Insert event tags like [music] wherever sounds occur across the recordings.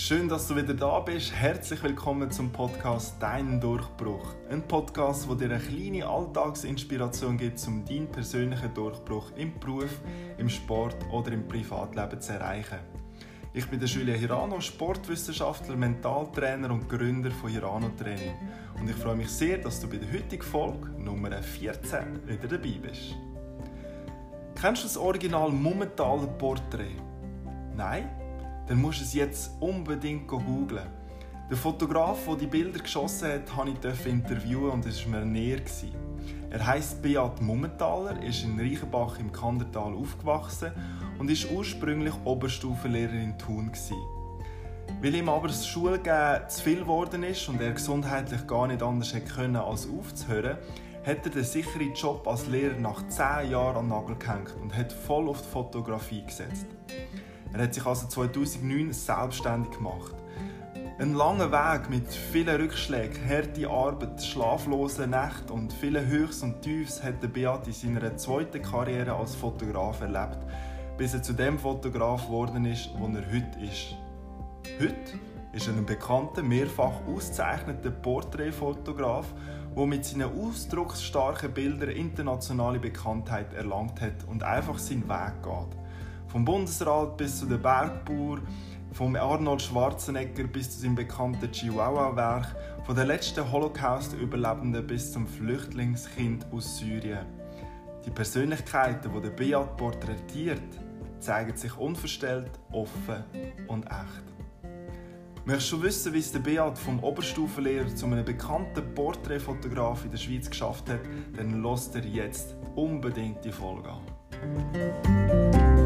Schön, dass du wieder da bist. Herzlich willkommen zum Podcast Dein Durchbruch. Ein Podcast, wo dir eine kleine Alltagsinspiration gibt, um deinen persönlichen Durchbruch im Beruf, im Sport oder im Privatleben zu erreichen. Ich bin der Julia Hirano, Sportwissenschaftler, Mentaltrainer und Gründer von Hirano Training. Und ich freue mich sehr, dass du bei der heutigen Folge Nummer 14 wieder dabei bist. Kennst du das Original Mummentaler Porträt? Nein? Dann musst du es jetzt unbedingt googlen. Der Fotograf, der die Bilder geschossen hat, durfte ich interviewen und es war mir näher. Er heisst Beat Mummentaler, ist in Reichenbach im Kandertal aufgewachsen und ist ursprünglich Oberstufenlehrer in Thun. Weil ihm aber das Schulgehen zu viel geworden ist und er gesundheitlich gar nicht anders hätte als aufzuhören, hat er den sicheren Job als Lehrer nach 10 Jahren an den Nagel gehängt und hat voll auf die Fotografie gesetzt. Er hat sich also 2009 selbstständig gemacht. Ein langer Weg mit vielen Rückschlägen, harte Arbeit, schlaflosen Nächten und vielen Höchst und Tiefs hat der Beat in seiner zweiten Karriere als Fotograf erlebt, bis er zu dem Fotograf geworden ist, wo er heute ist. Heute ist er ein bekannter, mehrfach ausgezeichneter Porträtfotograf, der mit seinen ausdrucksstarken Bildern internationale Bekanntheit erlangt hat und einfach seinen Weg geht. Vom Bundesrat bis zu den Bergbauer, vom Arnold Schwarzenegger bis zu seinem bekannten Chihuahua-Werk, von den letzten Holocaust-Überlebenden bis zum Flüchtlingskind aus Syrien. Die Persönlichkeiten, die der Beat porträtiert, zeigen sich unverstellt, offen und echt. Möchtest du wissen, wie es der Beat vom Oberstufenlehrer zu einem bekannten Porträtfotograf in der Schweiz geschafft hat, dann lasst dir jetzt unbedingt die Folge an.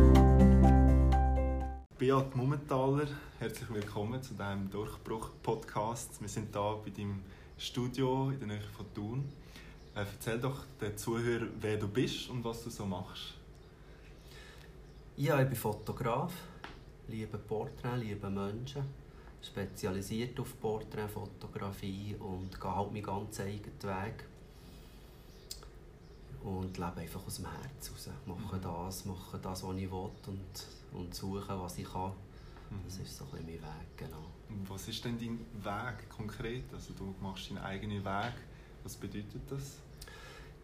Beat Mummentaler, herzlich willkommen zu deinem Durchbruch-Podcast. Wir sind hier bei deinem Studio in der Nähe von Thun. Äh, erzähl doch den Zuhörern, wer du bist und was du so machst. Ja, ich bin Fotograf, liebe Porträts, liebe Menschen, spezialisiert auf Porträtfotografie und gehe halt meinen ganz eigenen Weg und lebe einfach aus dem Herz raus. Mache mhm. das, mache das, was ich will und und suchen, was ich kann. Das ist so ein bisschen mein Weg, genau. Was ist denn dein Weg konkret? Also du machst deinen eigenen Weg. Was bedeutet das?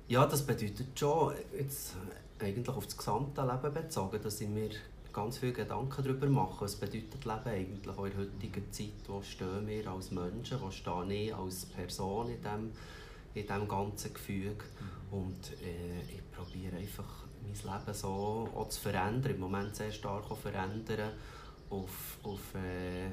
Ja, das bedeutet schon, jetzt eigentlich auf das gesamte Leben bezogen, dass ich mir ganz viele Gedanken darüber mache. Was bedeutet Leben eigentlich auch in der heutigen Zeit? Wo stehen wir als Menschen? Wo stehe ich als Person in diesem in dem ganzen Gefüge? Mhm. Und äh, ich probiere einfach mein Leben so auch zu verändern, im Moment sehr stark auch verändern auf, auf äh,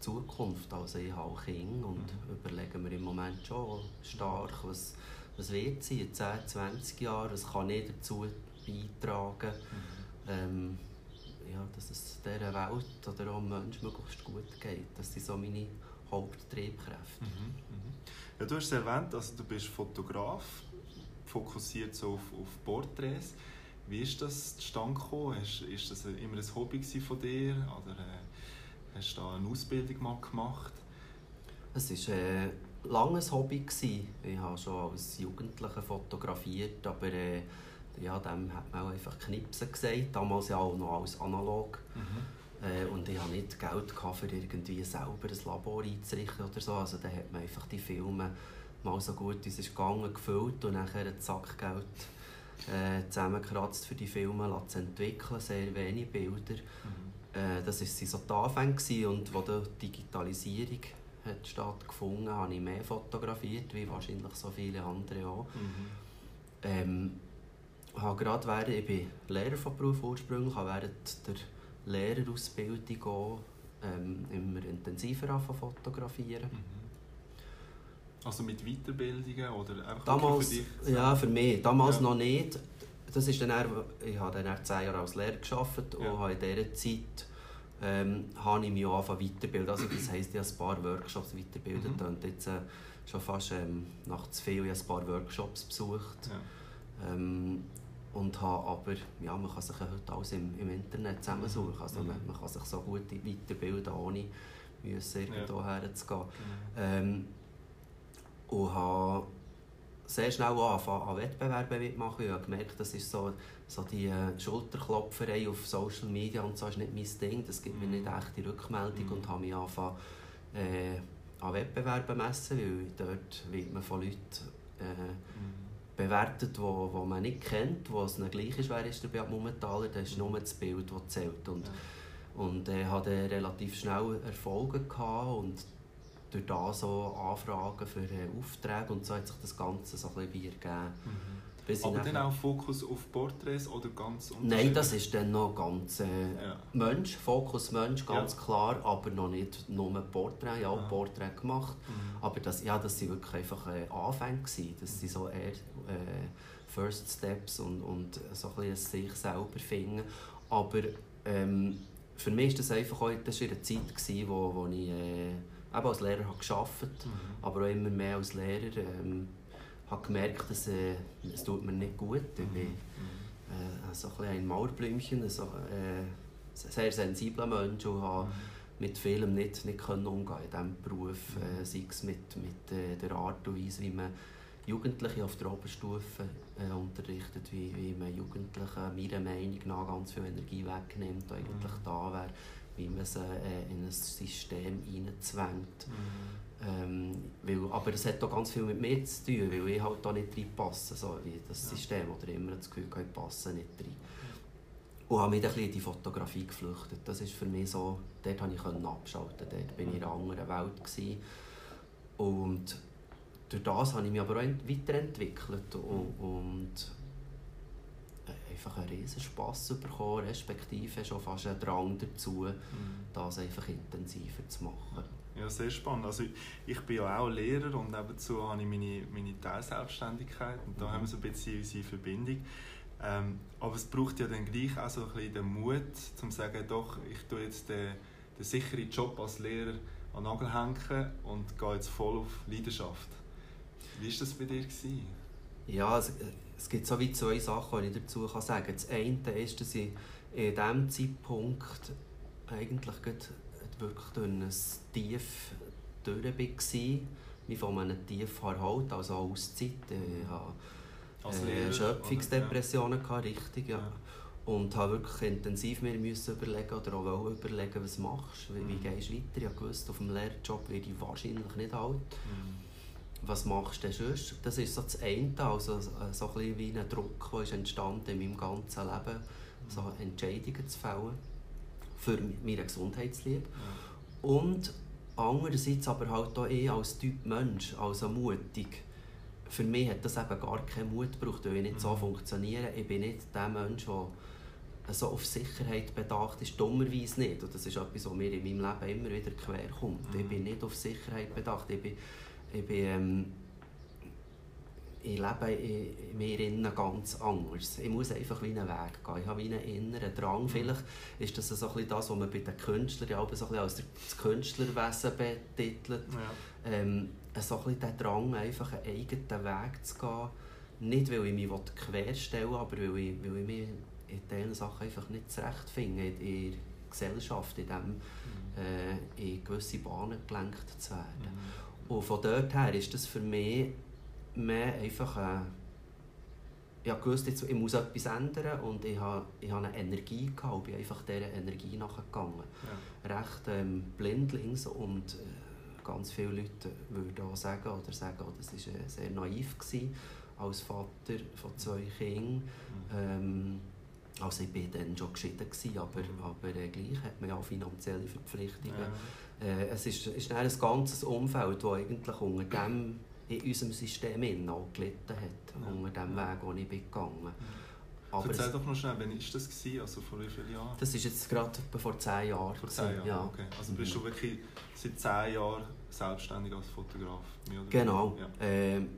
Zukunft. Also ich habe Kinder und mhm. überlegen wir im Moment schon stark, was, was wird sie in 10, 20 Jahren, was kann ich dazu beitragen, mhm. ähm, ja, dass es dieser Welt oder auch Menschen möglichst gut geht. Das sind so meine Haupttriebkräfte. Mhm. Ja, du hast erwähnt, also du bist Fotograf fokussiert so auf, auf Porträts. Wie ist das zustande gekommen? Ist, ist das immer ein Hobby von dir oder äh, hast du da eine Ausbildung mal gemacht? Es war äh, ein langes Hobby. Ich habe schon als Jugendlicher fotografiert, aber äh, ja, dem hat man auch einfach Knipsen gesagt, damals ja auch noch als analog. Mhm. Äh, und ich hatte nicht Geld für irgendwie selber ein Labor einzurichten oder so. Also da hat man einfach die Filme mal so gut uns ist gegangen, gefüllt und nachher ein Sack Geld äh, zusammengekratzt für die Filme zu entwickeln, sehr wenige Bilder. Mhm. Äh, das war so die Anfänge und wo die Digitalisierung hat stattgefunden hat, habe ich mehr fotografiert, wie wahrscheinlich so viele andere auch. Mhm. Ähm, habe gerade während, ich bin Lehrer von Beruf ursprünglich, habe während der Lehrerausbildung auch ähm, immer intensiver fotografieren. Mhm. Also mit Weiterbildungen oder einfach damals, für dich? Ja, für mich. Damals ja. noch nicht. Das ist dann eher, ich habe dann zehn Jahre als Lehrer ja. und habe in dieser Zeit ähm, habe ich mich auch weiterbilden. Also das heisst, ich habe ein paar Workshops weiterbildet mhm. und jetzt äh, schon fast ähm, nach zu viel ein paar Workshops besucht. Ja. Ähm, und habe aber, ja, man kann sich ja heute alles im, im Internet zusammensuchen. Also mhm. man, man kann sich so gut weiterbilden, ohne müssen irgendwo ja. herzugehen. Mhm. Ähm, und habe sehr schnell angefangen an Wettbewerben mitmachen. Ich habe gemerkt, das ist so, so die äh, Schulterklopferei auf Social Media und so ist nicht mein Ding. Das gibt mir nicht Mhm. echte Rückmeldung Mhm. und habe mich angefangen äh, an Wettbewerben messen, weil dort wird man von Leuten äh, Mhm. Bewertet, wo, wo man nicht kennt, wo es nicht gleich ist, wer ist der Beat Mummentaler, das ist nur das Bild, das zählt. Und, Ja. und äh, hatte relativ schnell Erfolge gehabt und durch das so Anfragen für äh, Aufträge und so hat sich das Ganze so ein bisschen ergeben. Mhm. Bis Aber dann auch Fokus auf Porträts oder ganz Nein, das ist dann noch ganz äh, Ja. Mensch, Fokus Mensch, ganz Ja. klar, aber noch nicht nur Porträt. Ich habe auch Ah. Porträt gemacht, Mhm. aber das, ja, das waren wirklich einfach äh, Anfänge. Gewesen. Das sind so eher äh, First Steps und, und so ein bisschen sich selber finden. Aber ähm, für mich war das einfach auch, das war eine Zeit, gewesen, wo, wo ich äh, eben als Lehrer habe gearbeitet Mhm. aber auch immer mehr als Lehrer. Ähm, habe gemerkt, dass äh, es tut mir nicht gut. Ich bin Mhm. äh, so ein, ein Mauerblümchen, so, äh, sehr sensibler Mensch und habe Mhm. mit vielem nicht, nicht können umgehen in diesem Beruf. Mhm. Äh, sei es mit, mit äh, der Art und Weise, wie man Jugendliche auf der Oberstufe äh, unterrichtet, wie, wie man Jugendlichen meiner Meinung nach ganz viel Energie wegnimmt und eigentlich da wäre, wie man sie äh, in ein System hineinzwängt. Mhm. Ähm, weil, aber es hat auch ganz viel mit mir zu tun, weil ich halt da nicht reinpasse, so wie das Ja. System, oder immer das Gefühl ich passe nicht rein. Und habe mich dann ein bisschen in die Fotografie geflüchtet. Das ist für mich so, dort konnte ich abschalten, dort bin ich in einer anderen Welt. Gewesen. Und durch das habe ich mich aber auch ent- weiterentwickelt und, und äh, einfach einen riesen Spass bekommen, respektive schon fast einen Drang dazu, Mhm. das einfach intensiver zu machen. Ja, sehr spannend. Also ich, ich bin ja auch Lehrer und nebenzu habe ich meine, meine Teilselbstständigkeit und da Mhm. haben wir so ein bisschen unsere Verbindung. Ähm, aber es braucht ja dann gleich auch so ein bisschen den Mut, um zu sagen, doch, ich tue jetzt den, den sicheren Job als Lehrer an den Nagel hängen und gehe jetzt voll auf Leidenschaft. Wie war das bei dir? Gewesen? Ja, es, es gibt so wie zwei Sachen, die ich dazu kann sagen kann. Das eine ist, dass ich in diesem Zeitpunkt eigentlich wirklich durch ein Tief durch war, wie von einem Tief erholt, also Auszeit. Ich hatte äh, Schöpfungsdepressionen, gehabt, richtig, ja. Ja. Und habe wirklich intensiv mir müssen überlegen oder auch überlegen, was machst du, wie, wie Mhm. gehst du weiter. Ich gewusst, auf dem Lehrerjob werde ich wahrscheinlich nicht alt Mhm. was machst du denn sonst? Das ist so das eine, also so ein bisschen wie ein Druck, der ist entstanden in meinem ganzen Leben, so Entscheidungen zu fällen für meine Gesundheitsliebe. Ja. Und andererseits aber halt auch ich als Typ Mensch, also mutig. Für mich hat das eben gar keinen Mut gebraucht, weil ich nicht so Mhm. funktioniere. Ich bin nicht der Mensch, der so auf Sicherheit bedacht ist, dummerweise nicht. Und das ist etwas, was mir in meinem Leben immer wieder quer kommt. Mhm. Ich bin nicht auf Sicherheit bedacht. Ich bin, ich bin ähm, ich lebe in, mir innen ganz anders. Ich muss einfach wie einen Weg gehen. Ich habe wie einen inneren Drang. Vielleicht ist das so ein bisschen das, was man bei den Künstlern ja auch so ein bisschen als das Künstlerwesen betitelt. Ja. Ähm, so ein bisschen der Drang, einfach einen eigenen Weg zu gehen. Nicht, weil ich mich querstellen will, aber weil ich, weil ich mich in diesen Sachen einfach nicht zurechtfinde in, in der Gesellschaft, in, dem, äh, in gewisse Bahnen gelenkt zu werden. Mhm. Und von dort her ist das für mich mehr einfach äh, ich gewusst, jetzt, ich muss etwas ändern und ich habe, ich habe eine Energie gehabt und bin einfach dieser Energie nachgegangen. Ja. Recht ähm, blindlings und äh, ganz viele Leute würden auch sagen oder sagen, oh, das war äh, sehr naiv gewesen, als Vater von zwei Kindern. Mhm. Ähm, also ich war dann schon geschieden, gewesen, aber, Mhm. aber äh, gleich hat man ja auch finanzielle Verpflichtungen. Ja. Äh, es ist, ist ein ganzes Umfeld, das eigentlich unter dem in unserem System auch gelitten hat, Ja. unter dem Weg, den ich bin gegangen Aber Erzähl doch noch schnell, wann war das? Gewesen? Also vor wie vielen Jahren? das ist jetzt gerade vor zehn Jahren. Vor zehn Jahren, Ja. okay. Also bist Mhm. du wirklich seit zehn Jahren selbstständig als Fotograf? Genau. weniger? Ähm,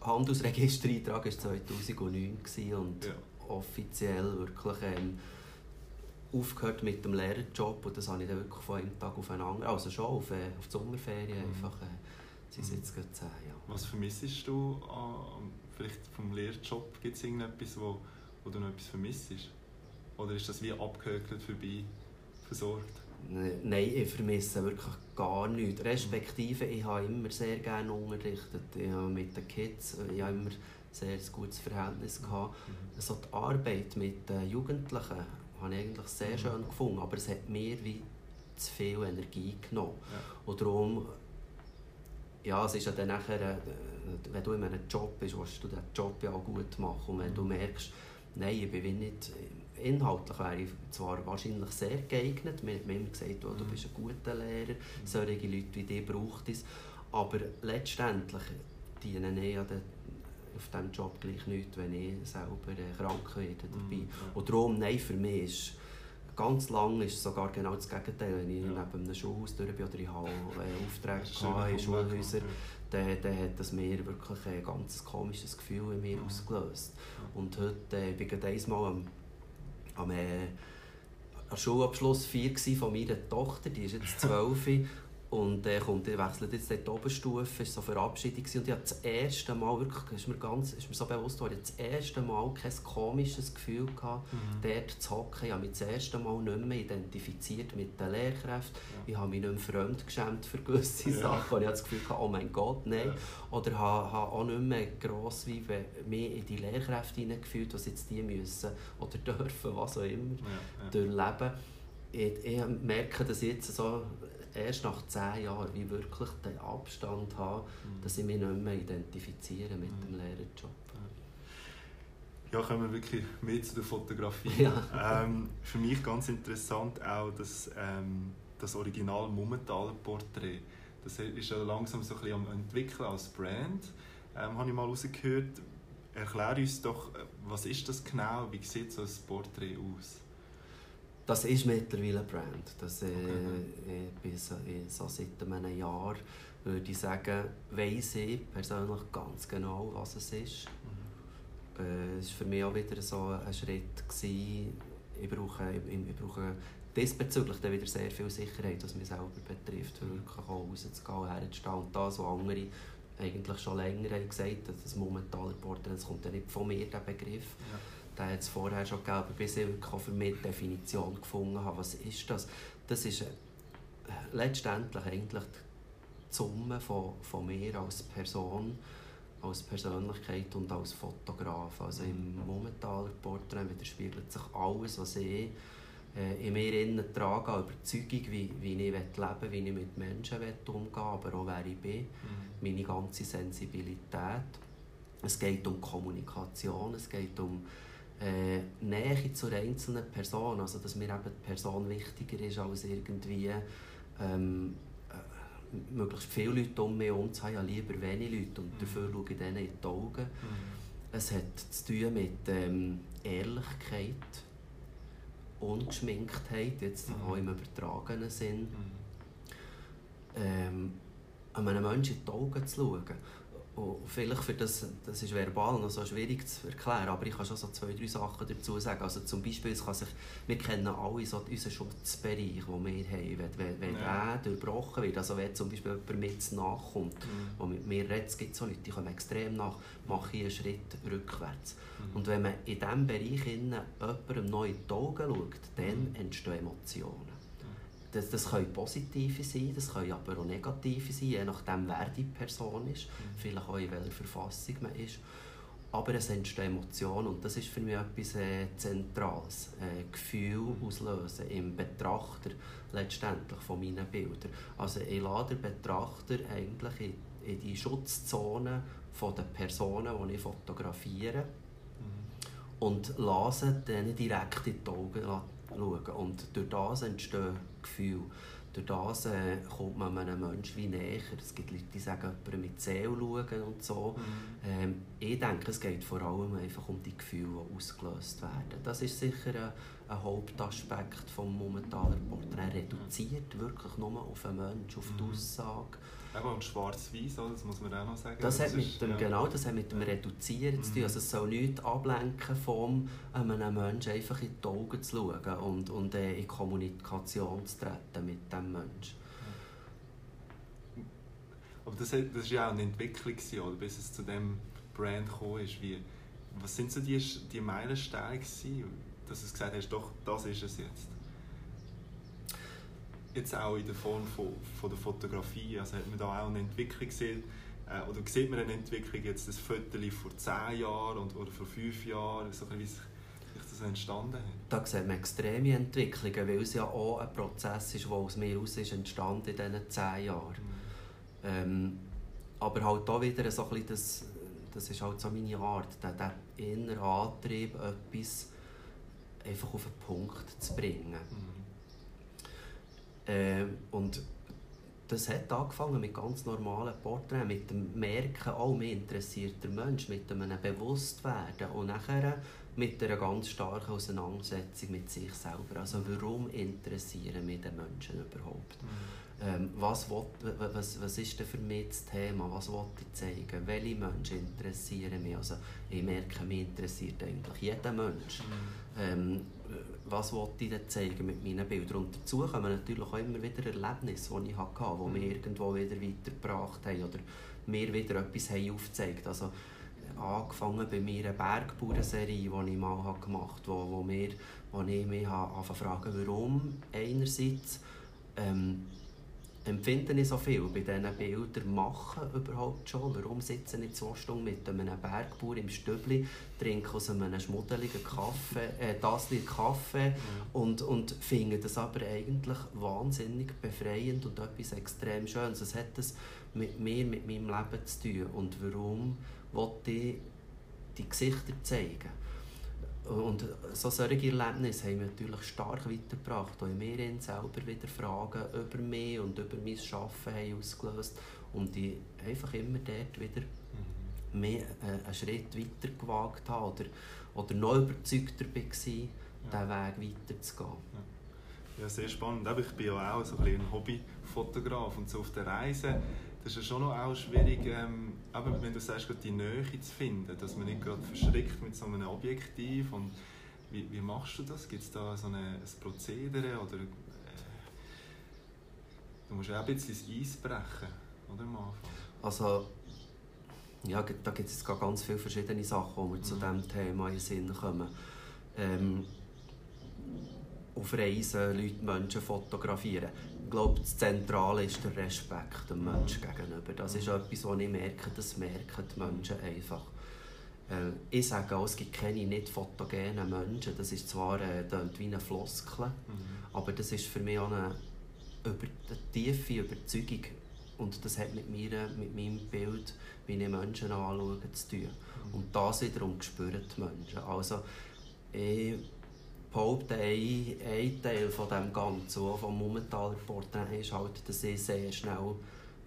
Handelsregistereintrag war 2009 gewesen und Ja. offiziell wirklich ähm, aufgehört mit dem Lehrerjob und das habe ich dann wirklich von einem Tag auf den anderen, also schon auf, äh, auf die Sommerferien Mhm. einfach, äh, sind Mhm. jetzt gerade zehn Jahre. Was vermisst du an, vielleicht vom Lehrjob? Gibt es irgendetwas, wo, wo du noch etwas vermisst? Oder ist das wie abgehökelt vorbei, versorgt? Nein, ich vermisse wirklich gar nichts. Respektive, ich habe immer sehr gerne unterrichtet. Ich habe mit den Kids ich habe immer sehr gutes Verhältnis gehabt. Mhm. Also die Arbeit mit den Jugendlichen habe ich eigentlich sehr mhm. schön gefunden, aber es hat mir wie zu viel Energie genommen. Ja. Und darum, ja, es ist ja dann nachher, äh, wenn du in einem Job bist, willst du den Job ja auch gut machen. Und wenn du mhm. merkst, nein, ich bin nicht, inhaltlich wäre ich zwar wahrscheinlich sehr geeignet, mir hat immer gesagt, oh, du bist ein guter Lehrer, solche Leute wie dich braucht es, aber letztendlich dienen ich ja auf diesem Job gleich nichts, wenn ich selber äh, krank werde dabei. Und darum, nein, für mich ist ganz lang ist sogar genau das Gegenteil. Wenn ich ja. neben einem Schulhaus durch bin oder ich habe äh, Aufträge hatte in Schulhäusern, dann, dann hat das mir wirklich ein ganz komisches Gefühl in mir ja. ausgelöst. Und heute äh, bin ich einmal am, am äh, Schulabschluss 4 von meiner Tochter, die ist jetzt [laughs] 12 Und äh, kommt, wechselt jetzt die Oberstufe, ist so Verabschiedung und ich habe das erste Mal, wirklich, ist mir, ganz, ist mir so bewusst geworden, das erste Mal kein komisches Gefühl gehabt, mhm. dort zu hocken. Ich habe mich das erste Mal nicht mehr identifiziert mit den Lehrkräften. Ja. Ich habe mich nicht mehr fremd geschämt für gewisse ja. Sachen. Ich habe das Gefühl gehabt, oh mein Gott, nein. Ja. Oder habe, habe auch nicht mehr gross wie mehr in die Lehrkräfte hineingefühlt, was jetzt die müssen oder [laughs] dürfen, was auch immer, durchleben. Ich, ich merke das jetzt so erst nach zehn Jahren wie wirklich den Abstand habe, mhm. dass ich mich nicht mehr identifiziere mit mhm. dem Lehrerjob. Ja, kommen wir wirklich mehr zu der Fotografie. Ja. Ähm, für mich ganz interessant auch das, ähm, das Original Mummentaler Porträt. Das ist ja langsam so ein bisschen am entwickeln als Brand. Ähm, habe ich mal rausgehört. Erklär uns doch, äh, was ist das genau? Wie sieht so ein Porträt aus? Das ist mittlerweile ein Brand. Das, äh, okay. ich bin so, so seit einem Jahr, würde ich sagen, weiss ich persönlich ganz genau, was es ist. Mhm. Äh, es war für mich auch wieder so ein Schritt. Gewesen. Ich brauche, ich, ich brauche diesbezüglich dann wieder sehr viel Sicherheit, was mich selber betrifft, wirklich auch rauszugehen, herzustehen. Und das, was andere eigentlich schon länger haben gesagt haben, das momentale Porträt, das kommt ja nicht von mir, der Begriff. Ja den hat es vorher schon gegeben, bis ich für mich die Definition gefunden habe. Was ist das? Das ist äh, letztendlich eigentlich die Summe von, von mir als Person, als Persönlichkeit und als Fotograf. Also im momentanen Porträt widerspiegelt sich alles, was ich äh, in mir innen trage, an Überzeugung, wie, wie ich leben wie ich mit Menschen umgehen aber auch wer ich bin, mhm. meine ganze Sensibilität. Es geht um Kommunikation, es geht um äh, Nähe zur einzelnen Person, also dass mir eben die Person wichtiger ist als irgendwie ähm, äh, möglichst viele Leute um mich herum zu haben, ja, lieber wenige Leute und mhm. dafür schaue ich denen in die Augen. Mhm. Es hat zu tun mit ähm, Ehrlichkeit, Ungeschminktheit, jetzt mhm. auch im übertragenen Sinn. Mhm. Ähm, einem Menschen in die Augen zu schauen. Und vielleicht für das, das ist verbal noch so schwierig zu erklären, aber ich kann schon so zwei, drei Sachen dazu sagen. Also zum Beispiel, es kann sich, wir kennen alle so unseren Schutzbereich, den wir haben. Wenn, wenn, wenn ja. der durchbrochen wird, also wenn zum Beispiel jemand mit nachkommt, mhm. und mit mir redet, es gibt so Leute, die kommen extrem nach, mache ich einen Schritt rückwärts. Mhm. Und wenn man in diesem Bereich jemandem neu in die Augen schaut, dann mhm. entstehen Emotionen. Das, das können positive sein, das können aber auch negative sein, je nachdem, wer die Person ist, mhm. vielleicht auch in welcher Verfassung man ist. Aber es entstehen Emotionen und das ist für mich etwas äh, Zentrales. Äh, Gefühl mhm. auslösen im Betrachter letztendlich von meinen Bildern. Also ich lade den Betrachter eigentlich in, in die Schutzzone von der Personen, die ich fotografiere mhm. und lasse denen direkt in die Augen schauen. Und durch das entstehen Gefühle. Durch das äh, kommt man einem Menschen wie näher. Es gibt Leute, die sagen, jemanden mit Seele schauen und so. Mhm. Ähm, ich denke, es geht vor allem einfach um die Gefühle, die ausgelöst werden. Das ist sicher ein, ein Hauptaspekt des momentanen Porträts. Er reduziert wirklich nur auf den Menschen, auf die mhm. Aussage Eben, und schwarz-weiß, das muss man auch noch sagen. Das, das hat mit dem, ja. Genau, das hat mit dem Reduzieren zu tun. Mhm. Also es soll nichts ablenken von einem Menschen einfach in die Augen zu schauen und, und äh, in Kommunikation zu treten mit diesem Menschen. Aber das, das ist ja auch eine Entwicklung, oder? bis es zu dem Brand gekommen ist. Wie, was sind so die, die Meilensteine, dass du gesagt hast, doch, das ist es jetzt? jetzt auch in der Form von, von der Fotografie? Also hat man da auch eine Entwicklung gesehen? Äh, oder sieht man eine Entwicklung jetzt das Foto vor zehn Jahren und, oder vor fünf Jahren, so sich, das entstanden hat? Da sieht man extreme Entwicklungen, weil es ja auch ein Prozess ist, der aus mir heraus ist entstanden in diesen zehn Jahren. Mhm. Ähm, aber halt da wieder so ein bisschen das, das ist halt so meine Art, der, der innere Antrieb, etwas einfach auf den Punkt zu bringen. Mhm. Äh, und das hat angefangen mit ganz normalen Porträts, mit dem Merken, oh, mich interessiert der Mensch, mit einem Bewusstwerden und nachher mit einer ganz starken Auseinandersetzung mit sich selber. Also warum interessieren mich die Menschen überhaupt? Mhm ähm, was, will, was, was ist denn für mich das Thema, was will ich zeigen, welche Menschen interessieren mich. Also ich merke, mich interessiert eigentlich jeder Mensch. Mhm. Ähm, was will ich denn zeigen mit meinen Bildern? Und dazu kommen natürlich auch immer wieder Erlebnisse, die ich hatte, die mich mhm. irgendwo wieder weitergebracht haben oder mir wieder etwas haben aufgezeigt also angefangen bei mir eine Bergbauernserie, die ich mal gemacht habe, wo, wo, mir, wo ich mich fragen warum einerseits ähm, empfinde ich so viel bei diesen Bildern machen überhaupt schon? Warum sitze ich zwei Stunden mit einem Bergbauer im Stübli, trinke aus einem schmuddeligen Kaffee, äh, Tassel Kaffee mhm. und, und finde das aber eigentlich wahnsinnig befreiend und etwas extrem Schönes. Was hat das mit mir, mit meinem Leben zu tun? Und warum ich die Gesichter zeigen? Und so solche Erlebnisse haben mich natürlich stark weitergebracht, weil mir selber wieder Fragen über mich und über mein Arbeiten haben ausgelöst und ich einfach immer dort wieder mhm. mehr äh, einen Schritt weiter gewagt habe oder, oder noch überzeugter war, ja. diesen Weg weiterzugehen. Ja. ja, sehr spannend. Ich bin ja auch so ein, ein Hobbyfotograf und so auf der Reise das ist ja schon noch auch schwierig, ähm, aber wenn du sagst, die Nähe zu finden, dass man nicht gerade verschrickt mit so einem Objektiv und wie, wie machst du das? Gibt es da so eine, ein Prozedere oder äh, du musst ja auch ein bisschen das Eis brechen, oder am Anfang? Also ja, da gibt es ganz viele verschiedene Sachen, die mir mhm. zu diesem Thema in den Sinn kommen. Ähm, auf Reisen Leute, Menschen fotografieren glaube, das Zentrale ist der Respekt dem Menschen gegenüber. Das ist etwas, was ich merke, das merken die Menschen einfach. Äh, ich sage auch, es gibt keine nicht fotogenen Menschen. Das ist zwar äh, wie eine Floskel, mhm. aber das ist für mich auch eine, über, eine tiefe Überzeugung. Und das hat mit, mir, mit meinem Bild, wie ich Menschen anschaue, zu tun. Mhm. Und das wiederum spüren die Menschen. Also, ich behaupte, ein, ein Teil von dem Ganzen, der vom momentanen Porträt ist, halt, dass ich sehr schnell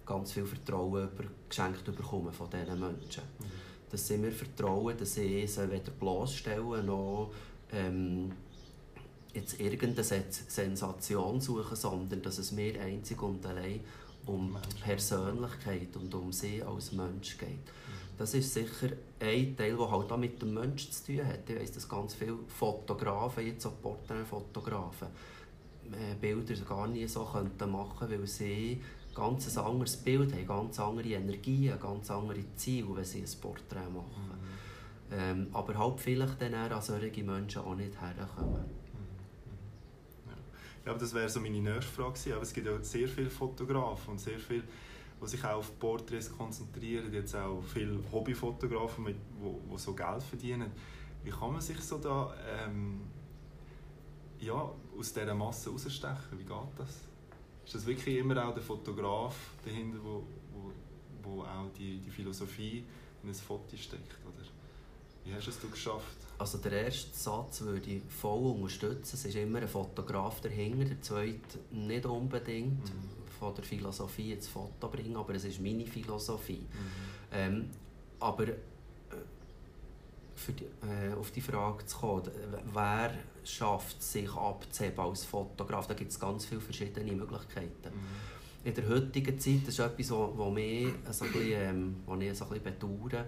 ganz viel Vertrauen über, geschenkt bekomme von diesen Menschen. Mhm. Dass sie mir vertrauen, dass ich sie weder bloßstellen noch ähm, jetzt irgendeine Sensation suchen, sondern dass es mir einzig und allein um Persönlichkeit und um sie als Mensch geht. Das ist sicher ein Teil, der halt auch mit dem Menschen zu tun hat. Ich weiss, dass ganz viele Fotografen, jetzt auch Porträtfotografen, äh, Bilder gar nie so könnten machen weil sie ein ganz anderes Bild haben, ganz andere Energie, ganz andere Ziele, wenn sie ein Porträt machen. Mhm. Ähm, aber halt vielleicht dann an solche Menschen auch nicht herkommen. Mhm. Ja. ja, aber das wäre so meine nächste Frage Aber es gibt ja sehr viele Fotografen und sehr viele die sich auch auf Porträts konzentrieren, jetzt auch viele Hobbyfotografen, die wo, wo so Geld verdienen. Wie kann man sich so da ähm, ja, aus dieser Masse rausstechen? Wie geht das? Ist das wirklich immer auch der Fotograf dahinter, wo, wo, wo auch die, die Philosophie in ein Foto steckt? Oder wie hast du es geschafft? Also der erste Satz würde ich voll unterstützen. Es ist immer ein Fotograf dahinter, der zweite nicht unbedingt. Mhm von der Philosophie ins Foto bringen, aber es ist meine Philosophie. Mhm. Ähm, aber äh, für die, äh, auf die Frage zu kommen, wer schafft sich abzuheben als Fotograf, da gibt es ganz viele verschiedene Möglichkeiten. Mhm. In der heutigen Zeit, das ist etwas, wo, wo, mich so ein bisschen, ähm, wo ich so ein bisschen bedauere,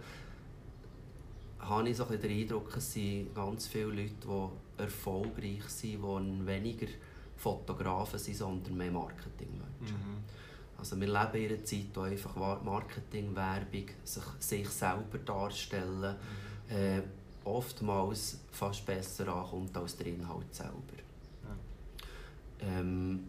habe ich so ein den Eindruck, es sind ganz viele Leute, die erfolgreich sind, die weniger Fotografen sind, sondern mehr Marketingmenschen. Mhm. Also wir leben in einer Zeit, wo einfach Marketing, Werbung, sich, sich selber darstellen, mhm. äh, oftmals fast besser ankommt als der Inhalt selber. Ja. Ähm,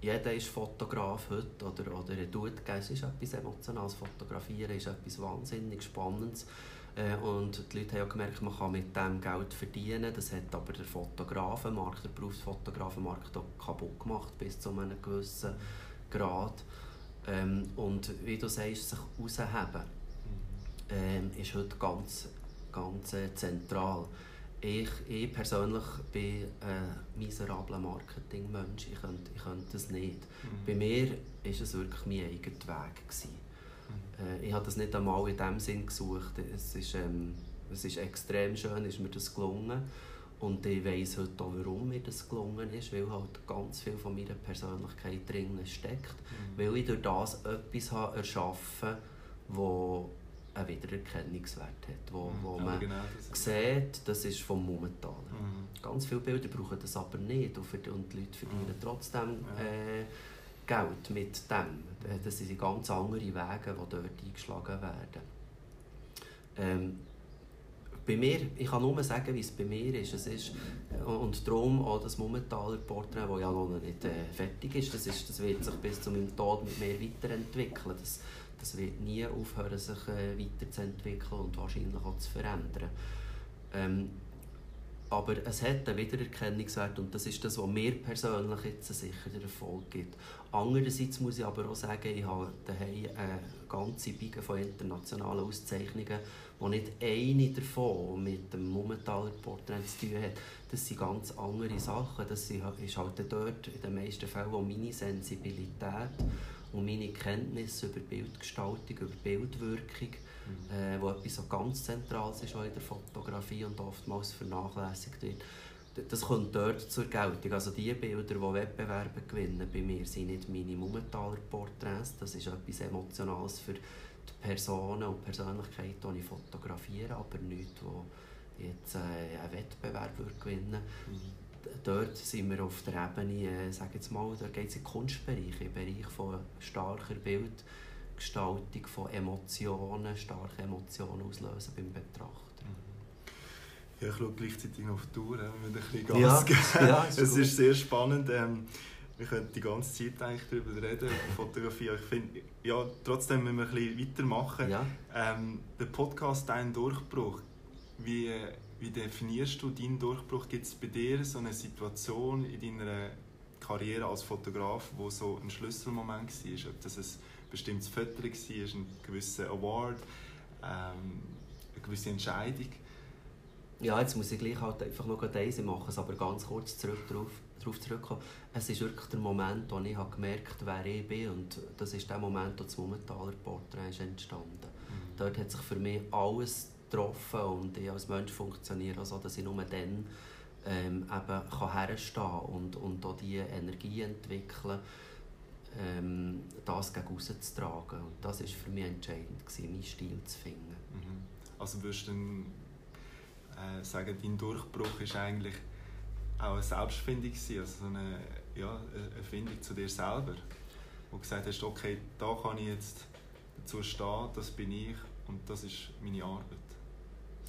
jeder ist Fotograf heute oder, oder er tut, es ist etwas Emotionales. Fotografieren ist etwas wahnsinnig Spannendes. Äh, und die Leute haben auch gemerkt, man kann mit dem Geld verdienen. Das hat aber der Fotografenmarkt, der Berufsfotografenmarkt auch kaputt gemacht, bis zu einem gewissen Grad. Ähm, und wie du sagst, sich rausheben, ähm, ist heute ganz, ganz äh, zentral. Ich, ich persönlich bin ein miserabler Marketingmensch. Ich könnte, ich könnte das nicht. Mhm. Bei mir war es wirklich mein eigener Weg. Gewesen. Äh, ich habe das nicht einmal in dem Sinn gesucht. Es ist, ähm, es ist extrem schön, ist mir das gelungen. Und ich weiss heute auch, warum mir das gelungen ist, weil halt ganz viel von meiner Persönlichkeit drin steckt. Mhm. Weil ich durch das etwas habe erschaffen habe, das einen Wiedererkennungswert hat, wo, mhm. wo man genau das sieht, das ist vom Momentanen. Mhm. Ganz viele Bilder brauchen das aber nicht und, die Leute verdienen mhm. trotzdem äh, Geld mit dem. Äh, das sind ganz andere Wege, die dort eingeschlagen werden. Ähm, bei mir, ich kann nur sagen, wie es bei mir ist. Es ist und darum auch das Mummentaler Porträt, das ja noch nicht äh, fertig ist, das, ist, das wird sich bis zu meinem Tod mit mir weiterentwickeln. Das, das wird nie aufhören, sich äh, weiterzuentwickeln und wahrscheinlich auch zu verändern. Ähm, aber es hat einen Wiedererkennungswert und das ist das, was mir persönlich jetzt sicher den Erfolg gibt. Andererseits muss ich aber auch sagen, ich habe daheim eine ganze Bige von internationalen Auszeichnungen, wo nicht eine davon mit dem Mummentaler Porträt zu tun hat. Das sind ganz andere Sachen. Das ist halt dort in den meisten Fällen auch meine Sensibilität und meine Kenntnis über Bildgestaltung, über Bildwirkung. Äh, wo etwas so ganz Zentrales ist in der Fotografie und oftmals vernachlässigt wird. Das kommt dort zur Geltung. Also die Bilder, die Wettbewerbe gewinnen, bei mir sind nicht meine Mummentaler Porträts. Das ist etwas Emotionales für die Personen und Persönlichkeiten, die ich fotografiere, aber nichts, wo jetzt äh, einen Wettbewerb gewinnen mhm. Dort sind wir auf der Ebene, äh, sage jetzt mal, da geht es in den Kunstbereich, im Bereich von starker Bild Gestaltung von Emotionen, starke Emotionen auslösen beim Betrachter. Ja, ich schaue gleichzeitig auf die Tour, wenn wir ein bisschen Gas ja, Ja, ist [laughs] es ist sehr spannend. Ähm, wir können die ganze Zeit eigentlich darüber reden, über [laughs] Fotografie. Ich finde, ja, trotzdem müssen wir ein bisschen weitermachen. Ja. Ähm, der Podcast «Dein Durchbruch», wie, wie definierst du deinen Durchbruch? Gibt es bei dir so eine Situation in deiner Karriere als Fotograf, wo so ein Schlüsselmoment war? Ob das ein bestimmtes Foto war, ein gewisser Award, ähm, eine gewisse Entscheidung. Ja, jetzt muss ich gleich halt einfach noch diese machen, aber ganz kurz zurück darauf, darauf zurückkommen. Es ist wirklich der Moment, wo ich habe gemerkt habe, wer ich bin und das ist der Moment, wo das Mummentaler Porträt ist entstanden. Mhm. Dort hat sich für mich alles getroffen und ich als Mensch funktioniere so, dass ich nur dann ähm, eben kann herstehen und, und auch diese Energie entwickeln ähm, das gegen rauszutragen. Und das war für mich entscheidend, gewesen, meinen Stil zu finden. Mhm. Also würdest du dann, äh, sagen, dein Durchbruch ist eigentlich auch eine Selbstfindung gewesen, also eine, ja, eine Findung zu dir selber, wo du gesagt hast, okay, da kann ich jetzt dazu stehen, das bin ich und das ist meine Arbeit.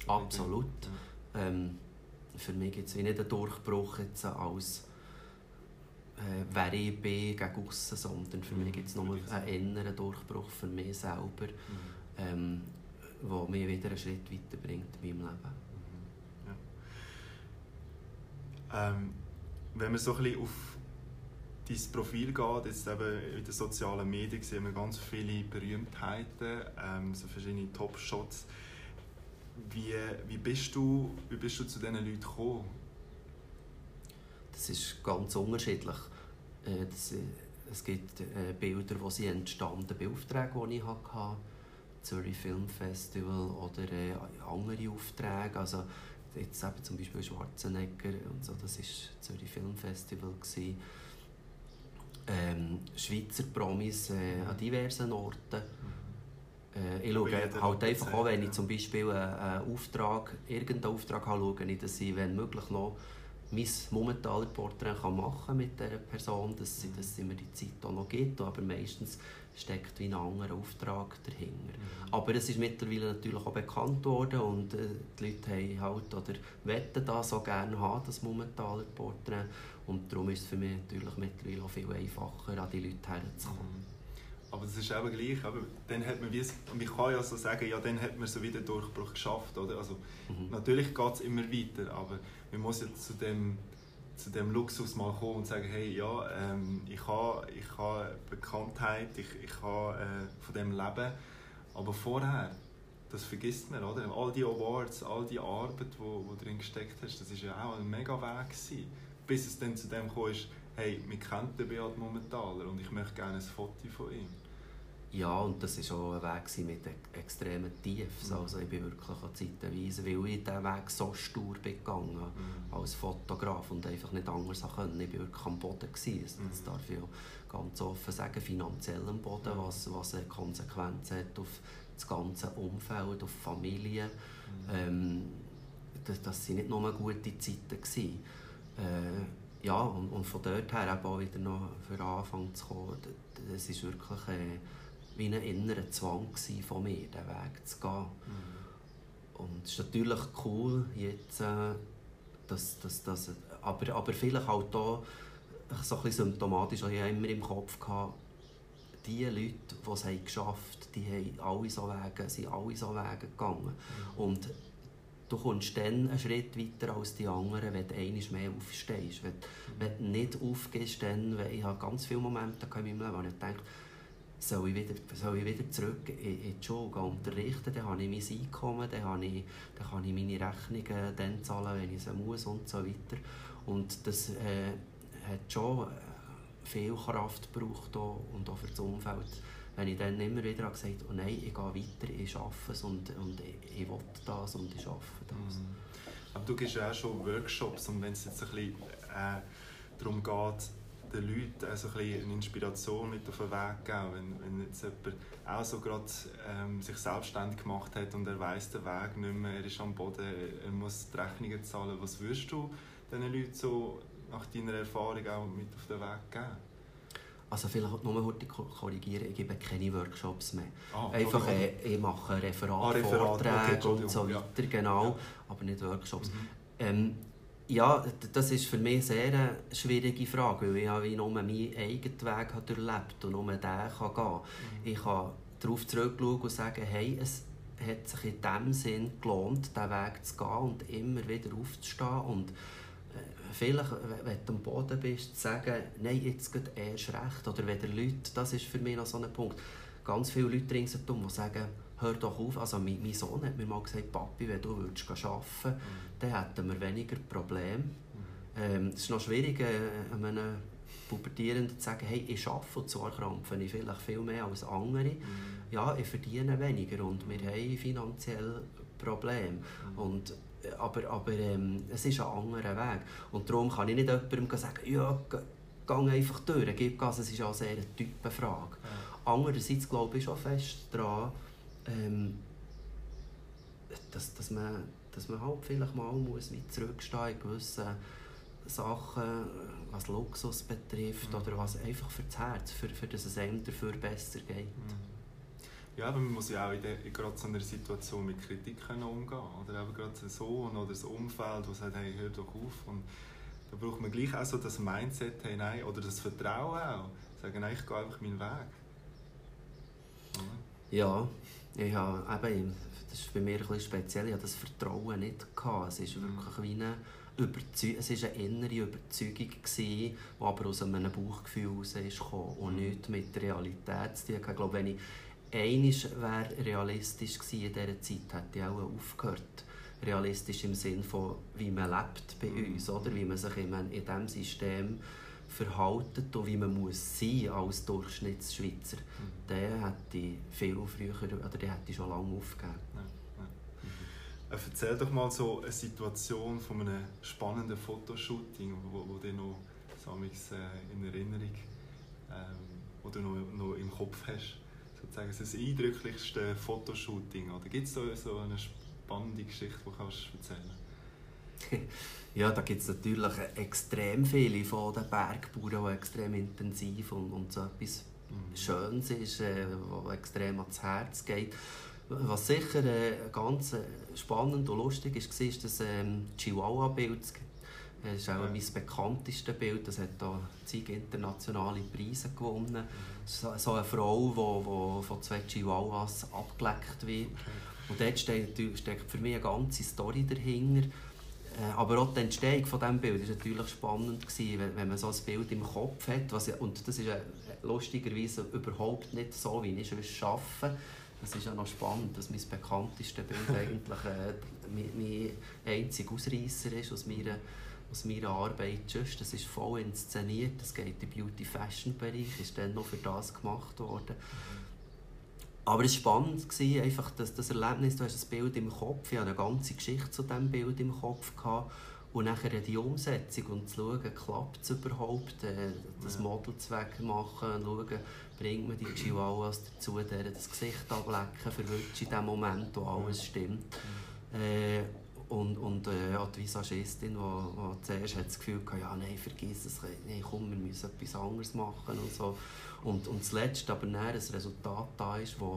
So Absolut. Ja. Ähm, für mich gibt es nicht einen Durchbruch jetzt als äh, wer ich bin gegen aussen, sondern für mich gibt es nur einen inneren Durchbruch für mich selber, mhm. ähm, der mich wieder einen Schritt weiterbringt in meinem Leben. Mhm. Ja. Ähm, wenn man so ein bisschen auf dein Profil geht, jetzt eben in den sozialen Medien sehen wir ganz viele Berühmtheiten, ähm, so verschiedene Top-Shots. Wie, wie, bist du, wie bist du zu diesen Leuten gekommen? Das ist ganz unterschiedlich. Äh, das, äh, es gibt äh, Bilder, die sie entstanden bei Aufträgen, die ich hatte. Zürich Film Festival oder andere Aufträge. Also jetzt eben zum Beispiel Schwarzenegger und so, das war Zürich Film Festival. Ähm, Schweizer Promis äh, an diversen Orten. Äh, ich schaue halt einfach auch, wenn ich zum Beispiel einen, Auftrag, irgendeinen Auftrag habe, schaue ich, dass ich, wenn möglich, noch mein momentaner Porträt kann machen mit dieser Person, dass sie, dass sie mir die Zeit auch noch gibt, aber meistens steckt wie ein anderer Auftrag dahinter. Mhm. Aber es ist mittlerweile natürlich auch bekannt worden und äh, die Leute haben halt, oder wetten das so gerne haben, das momentane Porträt. Und darum ist es für mich natürlich mittlerweile auch viel einfacher, an die Leute herzukommen. Aber das ist eben gleich. Aber dann hat man wie, man kann ja so sagen, ja, dann hat man so wieder Durchbruch geschafft. Oder? Also, mhm. Natürlich geht es immer weiter, aber man muss jetzt zu dem, zu dem Luxus mal kommen und sagen, hey, ja, ähm, ich habe ich ha Bekanntheit, ich, ich habe äh, von dem leben. Aber vorher, das vergisst man, oder? All die Awards, all die Arbeit, die wo, wo drin gesteckt hast, das war ja auch ein mega Weg gewesen, bis es dann zu dem kam, hey, wir kennen den Beat Momentaler und ich möchte gerne ein Foto von ihm. Ja, und das war auch ein Weg mit extremen Tiefs. Mhm. Also ich bin wirklich an Zeitenweise, weil ich diesen Weg so stur begangen mhm. als Fotograf und einfach nicht anders können. Ich war wirklich am Boden. Gewesen. Mhm. Das darf ich ganz offen sagen, finanziell am Boden, mhm. was, was eine Konsequenz hat auf das ganze Umfeld, auf die Familie. Mhm. Ähm, das, das waren nicht nur gute Zeiten. Gewesen. Äh, ja, und, und von dort her eben auch wieder noch für Anfang zu kommen, das ist wirklich... Äh, wie ein innerer Zwang von mir, diesen Weg zu gehen. Mhm. Und es ist natürlich cool, jetzt, äh, dass, dass, dass, aber, aber vielleicht halt auch so ein bisschen symptomatisch, ich habe immer im Kopf gehabt, die Leute, die es haben geschafft haben, die haben alle so Wege, sind alle so Wege gegangen. Mhm. Und du kommst dann einen Schritt weiter als die anderen, wenn du einmal mehr aufstehst. Wenn, mhm. wenn du nicht aufgehst, dann, ich habe ganz viele Momente in meinem Leben, wo ich denke, soll ich wieder, soll ich wieder zurück in, in die Schule unterrichten, dann habe ich mein Einkommen, dann, habe ich, dann kann ich meine Rechnungen dann zahlen, wenn ich sie muss und so weiter. Und das äh, hat schon viel Kraft gebraucht und auch für das Umfeld. Wenn ich dann immer wieder gesagt habe, oh nein, ich gehe weiter, ich schaffe es und, und ich, ich will das und ich schaffe das. Mhm. Aber du gibst ja auch schon Workshops und wenn es jetzt ein bisschen äh, darum geht, den Leuten also ein eine Inspiration mit auf den Weg geben. Wenn, wenn jetzt jemand auch so gerade ähm, sich selbstständig gemacht hat und er weiß den Weg nicht mehr, er ist am Boden, er muss die Rechnungen zahlen. Was würdest du diesen Leuten so nach deiner Erfahrung auch mit auf den Weg geben? Also vielleicht nur heute korrigieren, ich gebe keine Workshops mehr. Ah, Einfach, äh, ich mache Referat, ah, Referat Vorträge okay, und so weiter, ja. genau, ja. aber nicht Workshops. Mhm. Ähm, ja, das ist für mich sehr eine schwierige Frage, weil ich habe nur meinen eigenen Weg durchlebt und nur den kann gehen mhm. Ich kann darauf zurückschauen und sagen, hey, es hat sich in dem Sinn gelohnt, diesen Weg zu gehen und immer wieder aufzustehen und äh, vielleicht, wenn du am Boden bist, zu sagen, nein, jetzt geht erst recht. Oder wenn die Leute, das ist für mich noch so ein Punkt, ganz viele Leute ringsherum, die sagen, hör doch auf. Also mein, mein Sohn hat mir mal gesagt, Papi, wenn du würdest arbeiten würdest, mhm. dann hätten wir weniger Probleme. Mhm. Ähm, es ist noch schwierig, äh, einem Pubertierenden zu sagen, hey, ich arbeite und zwar krampfe ich vielleicht viel mehr als andere. Mhm. Ja, ich verdiene weniger und wir haben finanziell Probleme. Mhm. Und, äh, aber aber ähm, es ist ein anderer Weg. Und darum kann ich nicht jemandem sagen, ja, geh einfach durch, gib Gas. Es ist auch sehr eine Typenfrage. Ja. Andererseits glaube ich schon fest daran, ähm, dass, dass, man, dass man halt vielleicht mal muss wie zurückstehen in gewissen Sachen, was Luxus betrifft mhm. oder was einfach für das Herz, für, für dass es einem dafür besser geht. Mhm. Ja, aber man muss ja auch in, der, gerade so einer Situation mit Kritik umgehen oder eben gerade ein Sohn oder das Umfeld, das sagt, hey, hör doch auf und da braucht man gleich auch so das Mindset, hey, nein, oder das Vertrauen auch, sagen, nein, ich gehe einfach meinen Weg. Ja, ich habe, eben, das ist bei mir ein bisschen speziell, ich hatte das Vertrauen nicht. Gehabt. Es ist mhm. wirklich wie eine, Überzeug es war eine innere Überzeugung, die aber aus einem Bauchgefühl heraus kam und mhm. nicht mit Realität zu tun Ich glaube, wenn ich einmal wäre realistisch gewesen in dieser Zeit, hätte ich auch aufgehört. Realistisch im Sinne von, wie man lebt bei mhm. uns, oder? wie man sich in diesem System verhalten und wie man muss sein als Durchschnittsschweizer, mhm. den hätte ich viel früher, oder den hätte ich schon lange aufgegeben. Ja, ja. Mhm. Erzähl doch mal so eine Situation von einem spannenden Fotoshooting, wo, wo dir noch äh, in Erinnerung ähm, wo du noch, noch im Kopf hast. Sozusagen das eindrücklichste Fotoshooting. Oder gibt es so, so eine spannende Geschichte, die du erzählen kannst? [laughs] Ja, da gibt es natürlich extrem viele von den Bergbauern, die extrem intensiv und, und so etwas mhm. Schönes ist, äh, was extrem ans Herz geht. Was sicher äh, ganz äh, spannend und lustig ist, war das ähm, Chihuahua-Bild. Das ist auch ja. mein bekanntestes Bild. Das hat da zig internationale Preise gewonnen. Mhm. So, so, eine Frau, die, von zwei Chihuahuas abgeleckt wird. Okay. Und dort steckt, steckt für mich eine ganze Story dahinter. Äh, aber auch die Entstehung von diesem Bild war natürlich spannend, gewesen, wenn, man so ein Bild im Kopf hat. Was, und das ist äh, lustigerweise überhaupt nicht so, wie ich es arbeite. Das ist ja noch spannend, dass mein bekanntestes Bild [laughs] eigentlich äh, mein, mein einziger Ausreißer ist aus meiner, aus meiner Arbeit. Just, das ist voll inszeniert, das geht im Beauty-Fashion-Bereich, ist dann noch für das gemacht worden. Aber es war spannend, einfach das, das Erlebnis, du hast ein Bild im Kopf, ich hatte eine ganze Geschichte zu diesem Bild im Kopf. Gehabt. Und nachher die Umsetzung und zu schauen, klappt es überhaupt, äh, das Model zu wegmachen, schauen, bringt man die Chihuahuas dazu, deren das Gesicht ablecken, verwünscht in dem Moment, wo alles stimmt. Äh, und und äh, ja, die Visagistin, die, die zuerst hat das Gefühl hatte, ja, nein, vergiss es, nein, komm, wir müssen etwas anderes machen und so. Und, und zuletzt aber dann ein Resultat da ist, das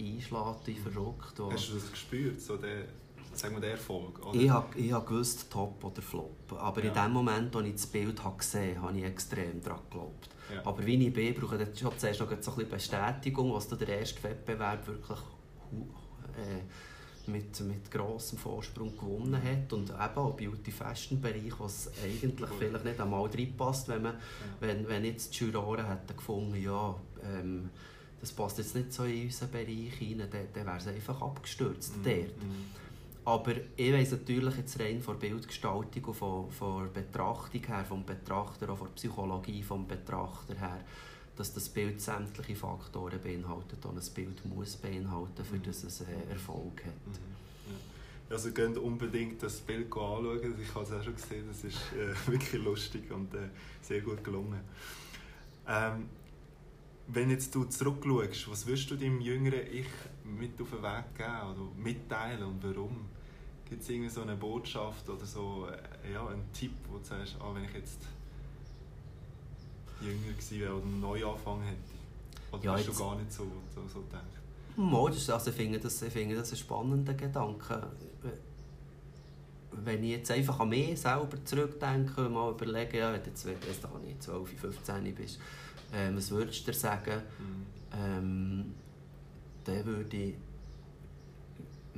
einschlägt wie verrückt. Wo Hast du das gespürt, so der, sagen wir, der Erfolg? Oder? Ich habe ich hab gewusst, top oder flop. Aber ja. in dem Moment, als ich das Bild habe gesehen habe, habe ich extrem daran geglaubt. Ja. Aber wie ich bin, brauche ich schon zuerst noch so ein bisschen Bestätigung, was der erste Wettbewerb wirklich äh, mit, mit grossem Vorsprung gewonnen hat. Und eben auch Beauty-Fashion-Bereich, was eigentlich vielleicht nicht einmal reinpasst, wenn, man, wenn, wenn jetzt die Juroren hätten gefunden, ja, ähm, das passt jetzt nicht so in unseren Bereich rein, dann, dann wäre es einfach abgestürzt mhm. dort. Mhm. Aber ich weiss natürlich jetzt rein von der Bildgestaltung und von, von der Betrachtung her, vom Betrachter, auch von der Psychologie vom Betrachter her, dass das Bild sämtliche Faktoren beinhaltet und ein Bild muss beinhalten, für mhm. dass es äh, Erfolg hat. Mhm. Ja. Also könnt unbedingt das Bild anschauen. Ich habe es auch schon gesehen, das ist äh, [laughs] wirklich lustig und äh, sehr gut gelungen. Ähm, wenn jetzt du zurückschaust, was würdest du deinem jüngeren Ich mit auf den Weg geben oder mitteilen und warum? Gibt es irgendwie so eine Botschaft oder so äh, ja, einen Tipp, wo du sagst, ah, wenn ich jetzt jünger gewesen wäre oder einen Neuanfang hätte? Oder ja, hast du gar nicht so, so, so gedacht? Das, also ich, finde das, ich finde das ein spannender Gedanke. Wenn ich jetzt einfach an mich selber zurückdenke und mal überlege, ja, wenn du jetzt, jetzt da nicht 12, 15 bist, ähm, was würdest du dir sagen? Mhm. Ähm, dann würde ich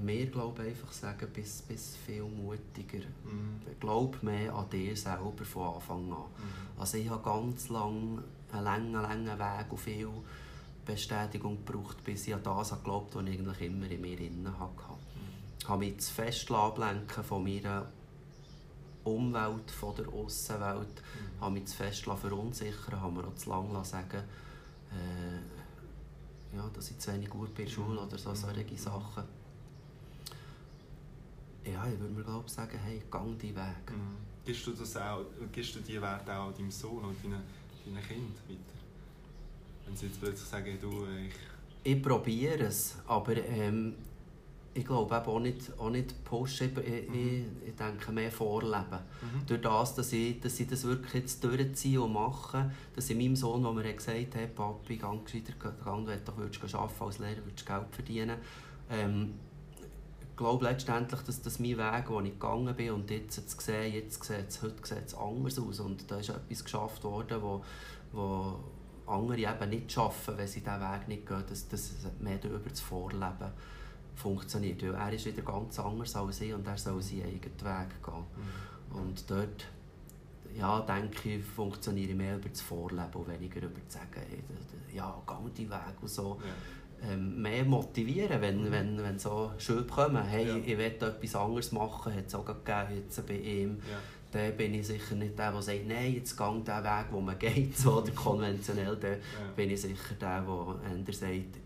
mir glaube einfach sagen, bis, bis viel mutiger. Mhm. Glaub mehr an dir selber von Anfang an. Mhm. Also ich habe ganz lange einen langen, langen Weg und viel Bestätigung gebraucht, bis ich an das geglaubt habe, was ich eigentlich immer in mir drin hatte. Mhm. Ich habe mich zu fest ablenken von meiner Umwelt, von der Außenwelt, mhm. habe mich zu fest verunsichern, habe mir auch zu lange sagen äh, ja, dass ich zu wenig gut bin in der Schule oder so, solche mhm. Sachen ja, ich würde mir glaube sagen, hey, gang deinen Weg. Mhm. Gibst du, das auch, gibst du diese Werte auch deinem Sohn und deinen, deinen Kind weiter? Wenn sie jetzt plötzlich sagen, du, ich... Ich probiere es, aber ähm, ich glaube eben auch nicht, auch nicht pushen, ich, mhm. ich, denke mehr vorleben. Mhm. Durch das, dass ich, dass ich das wirklich jetzt durchziehe und mache, dass ich meinem Sohn, wo mir gesagt hat, Papi, gang gescheiter, wenn du würdest arbeiten als Lehrer, würdest Geld verdienen, ähm, glaube letztendlich, dass das mein Weg, den ich gegangen bin und jetzt zu sehen, jetzt sieht es, heute sieht es anders aus und da ist etwas geschafft worden, wo, wo andere eben nicht schaffen, wenn sie diesen Weg nicht gehen, dass, dass mehr über das Vorleben funktioniert. Weil er ist wieder ganz anders als ich und er soll seinen eigenen Weg gehen. Mhm. Und dort ja, denke ich, funktioniere ich mehr über das Vorleben und weniger über das Sagen, ja, gang die Weg und so. Ja mehr motivieren, wenn, mhm. wenn, wenn so Schüler kommen, hey, ja. ich will etwas anderes machen, hat es auch gegeben jetzt bei ihm. Ja. Dann bin ich sicher nicht der, der sagt, nein, jetzt gang den Weg, wo man geht, so, oder konventionell. Dann ja. bin ich sicher der, der sagt,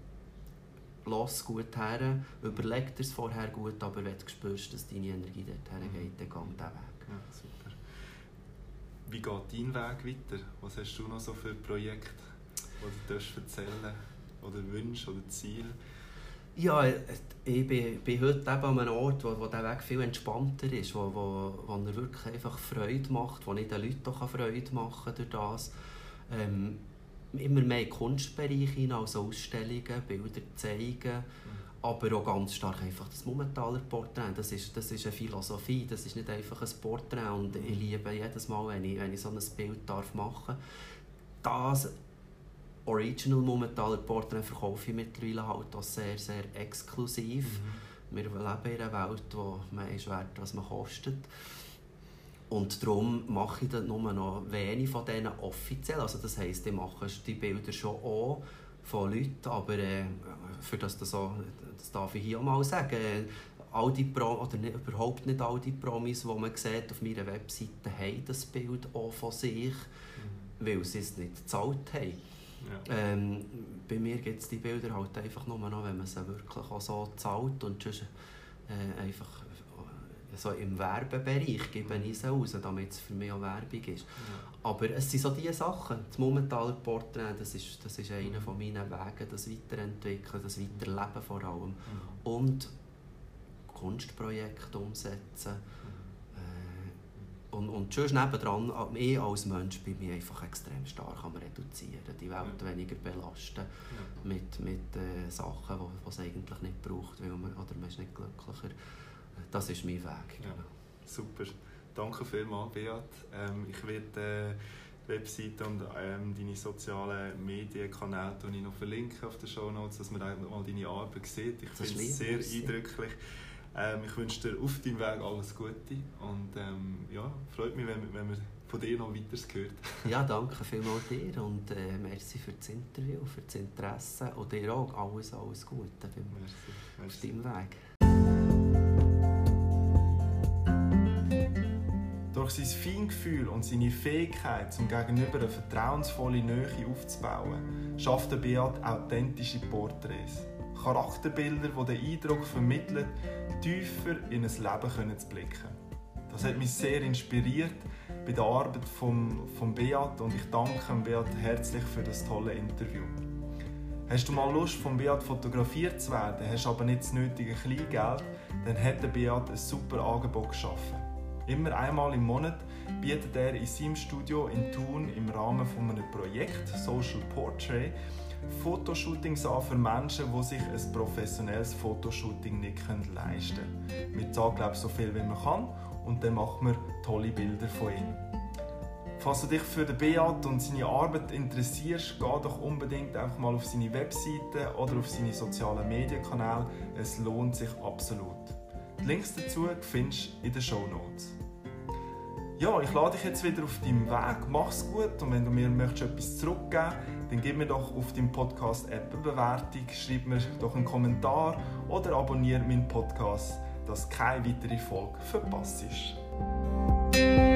lass gut her, überleg dir es vorher gut, aber wenn du spürst, dass deine Energie dorthin mhm. geht, dann gang den Weg. Ja, super. Wie geht dein Weg weiter? Was hast du noch so für Projekte, die du erzählen darfst? Oder Wünsche oder Ziele? Ja, ich bin, bin heute eben an einem Ort, wo, wo der Weg viel entspannter ist, wo, wo, wo er wirklich einfach Freude macht, wo ich den Leuten auch Freude machen kann durch das. Ähm, immer mehr in den Kunstbereich hinein, also Ausstellungen, Bilder zeigen, mhm. aber auch ganz stark einfach das Mummentaler Porträt. Das ist, das ist eine Philosophie, das ist nicht einfach ein Porträt und ich liebe jedes Mal, wenn ich, wenn ich so ein Bild darf machen darf. Das Original Mummentaler Porträt verkaufe ich mittlerweile halt auch sehr, sehr exklusiv. Mhm. Wir leben in einer Welt, wo man ist wert, was man kostet. Und darum mache ich dann nur noch wenig von denen offiziell. Also das heisst, ich mache die Bilder schon auch von Leuten, aber äh, für das, das, auch, das darf ich hier auch mal sagen, all die Pro oder nicht, überhaupt nicht all die Promis, die man sieht auf meiner Webseite, haben das Bild auch von sich, mhm. weil sie es nicht gezahlt haben. Ja. Ähm, bei mir gibt es die Bilder halt einfach nur noch, wenn man sie wirklich auch so zahlt und sonst, äh, einfach so im Werbebereich gebe ich sie raus, damit es für mich auch Werbung ist. Ja. Aber es sind so diese Sachen. Das momentale Porträt, das ist, das ist einer von meinen Wegen, das Weiterentwickeln, das Weiterleben vor allem. Mhm. Und Kunstprojekte umsetzen. Und, und sonst nebendran, ich als Mensch bin mich einfach extrem stark am reduzieren, die Welt ja. weniger belasten ja. mit, mit äh, Sachen, die es eigentlich nicht braucht, weil man, oder man ist nicht glücklicher. Das ist mein Weg. Ja. Genau. Super. Danke vielmals, Beat. Ähm, ich werde äh, die Webseite und ähm, deine sozialen Medienkanäle ich noch verlinken auf den Show Notes, dass man mal deine Arbeit sieht. Ich finde es sehr eindrücklich. Ähm, ich wünsche dir auf deinem Weg alles Gute und ähm, ja, freut mich, wenn, wenn man von dir noch weiter hört. [laughs] ja, danke vielmals dir und äh, merci für das Interview, für das Interesse und dir auch alles, alles Gute beim, merci, merci. auf deinem Weg. Durch sein Feingefühl und seine Fähigkeit, zum Gegenüber eine vertrauensvolle Nähe aufzubauen, schafft der Beat authentische Porträts. Charakterbilder, die den Eindruck vermitteln, tiefer in ein Leben zu blicken. Das hat mich sehr inspiriert bei der Arbeit von, von Beat und ich danke Beat herzlich für das tolle Interview. Hast du mal Lust, von Beat fotografiert zu werden, hast aber nicht das nötige Kleingeld, dann hat der Beat ein super Angebot geschaffen. Immer einmal im Monat bietet er in seinem Studio in Thun im Rahmen von einem Projekt Social Portrait Fotoshootings an für Menschen, die sich ein professionelles Fotoshooting nicht leisten können. Wir zahlen glaube so viel, wie man kann und dann machen wir tolle Bilder von ihm. Falls du dich für den Beat und seine Arbeit interessierst, geh doch unbedingt einfach mal auf seine Webseite oder auf seine sozialen Medienkanäle. Es lohnt sich absolut. Die Links dazu findest du in den Show Notes. Ja, ich lade dich jetzt wieder auf deinem Weg. Mach's gut und wenn du mir möchtest etwas zurückgeben dann gib mir doch auf deinem Podcast-App eine Bewertung, schreib mir doch einen Kommentar oder abonniere meinen Podcast, dass keine weitere Folge verpasst ist.